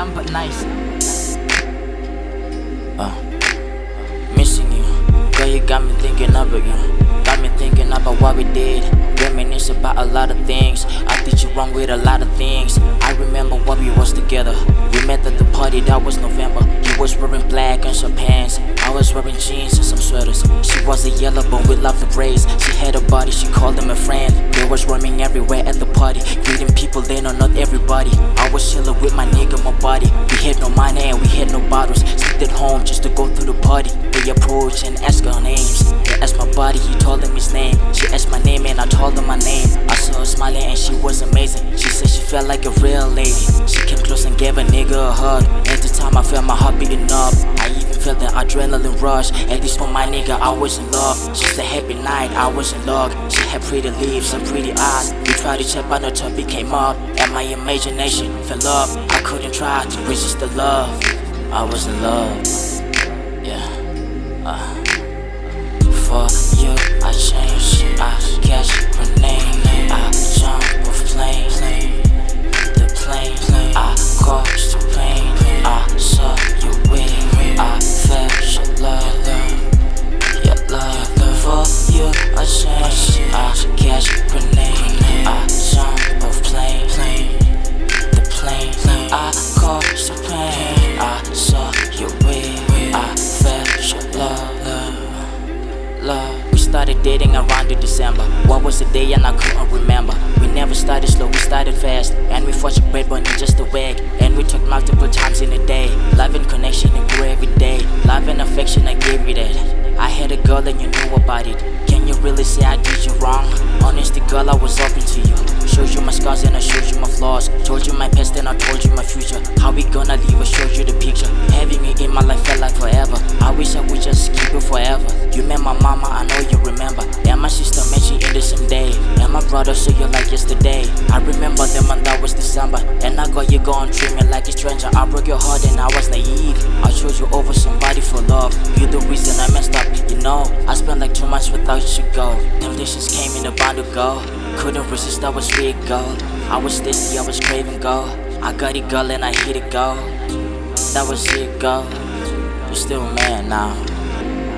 dumb but nice. Uh, missing you. Girl, you got me thinking about you. Got me thinking about what we did. Reminisce about a lot of things. I did you wrong with a lot of things. I remember what we was together. We met at the party that was November. You was wearing black and some pants was wearing jeans and some sweaters. She was a yellow bone with love and braids. She had a body, she called him a friend. They was roaming everywhere at the party. Greeting people, they know not everybody. I was chilling with my nigga, my body. We had no money and we had no bottles. Slept at home just to go through the party. They approach and ask her names. They asked my body, he told them his name. She asked my name and I told her my name. I saw her smiling and she was amazing. She said she felt like a real lady. She came close and gave a nigga a hug. At the time I felt my heart beating up. I even the adrenaline rush. At least for my nigga, I was in love. Just a happy night, I was in love. She had pretty lips and pretty eyes. We tried to check, but no topic came up. And my imagination fell up. I couldn't try to resist the love. I was in love. Dating around the December. What was the day and I couldn't remember. We never started slow, we started fast. And we fought your bread bunny just a wag. And we talked multiple times in a day. Love and connection it grew every day. Love and affection I gave you that. I had a girl and you knew about it. Can you really say I did you wrong? Honestly, girl, I was open to you. Showed you my scars and I showed you my flaws. Told you my past and I told you my future. How we gonna leave? I showed you the picture. Having you in forever. You met my mama, I know you remember. And my sister met you in the same day. And my brother saw you like yesterday. I remember them and that was December. And I got you going dreaming like a stranger. I broke your heart and I was naive. I chose you over somebody for love. You're the reason I messed up, you know. I spent like two months without you go. Temptations came in about to go. Couldn't resist, I was sweet girl. I was thirsty, I was craving go. I got it, girl, and I hit it go. That was it, go. You're still a man now.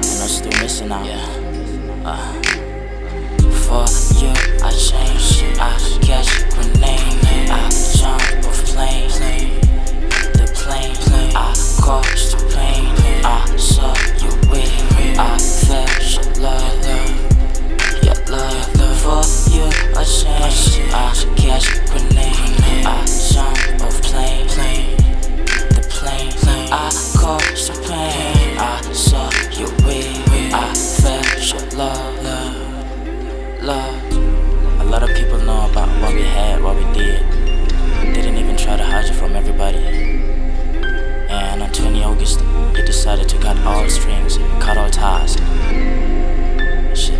And I'm still missing out. Yeah. Uh. For you, people know about what we had, what we did. Didn't even try to hide it from everybody. And on 20 August, he decided to cut all strings, cut all ties. Shit.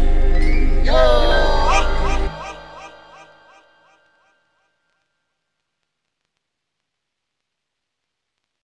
Yeah.